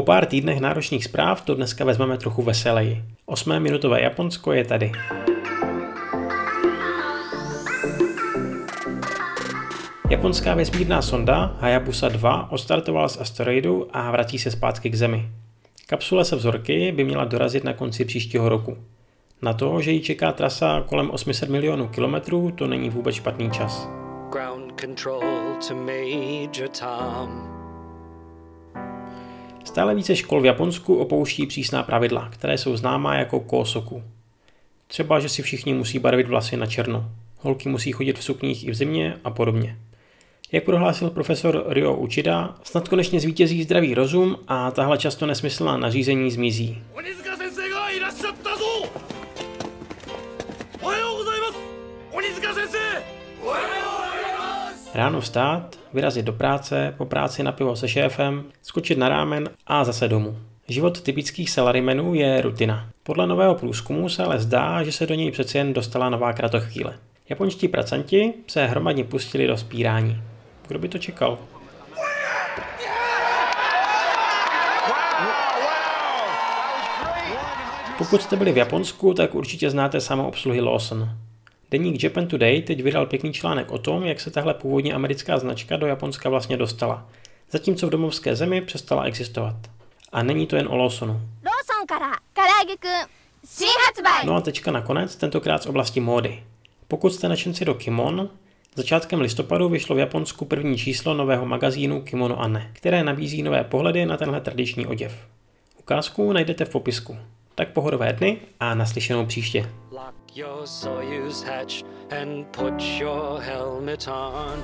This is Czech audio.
Po pár týdnech náročných zpráv to dneska vezmeme trochu veseleji. Osmé minutové Japonsko je tady. Japonská vesmírná sonda Hayabusa 2 odstartovala z asteroidu a vrací se zpátky k Zemi. Kapsule se vzorky by měla dorazit na konci příštího roku. Na to, že ji čeká trasa kolem 800 milionů kilometrů, to není vůbec špatný čas. Ground control to Major. Stále více škol v Japonsku opouští přísná pravidla, které jsou známá jako kosoku. Třeba, že si všichni musí barvit vlasy na černo. Holky musí chodit v sukních i v zimě a podobně. Jak prohlásil profesor Ryo Uchida, snad konečně zvítězí zdravý rozum a tahle často nesmyslná nařízení zmizí. Ráno vstát, vyrazit do práce, po práci na pivo se šéfem, skočit na rámen a zase domů. Život typických salarymenů je rutina. Podle nového průzkumu se ale zdá, že se do něj přeci jen dostala nová kratochvíle. Japonští pracanti se hromadně pustili do spírání. Kdo by to čekal? Pokud jste byli v Japonsku, tak určitě znáte samoobsluhy Lawson. Deník Japan Today teď vydal pěkný článek o tom, jak se tahle původně americká značka do Japonska vlastně dostala, zatímco v domovské zemi přestala existovat. A není to jen o Lawsonu. No a teďka nakonec, tentokrát z oblasti módy. Pokud jste nadšenci do kimon, Začátkem listopadu vyšlo v Japonsku první číslo nového magazínu Kimono Anne, které nabízí nové pohledy na tenhle tradiční oděv. Ukázku najdete v popisku. Tak pohodové dny a naslyšenou příště. Your Soyuz hatch and put your helmet on.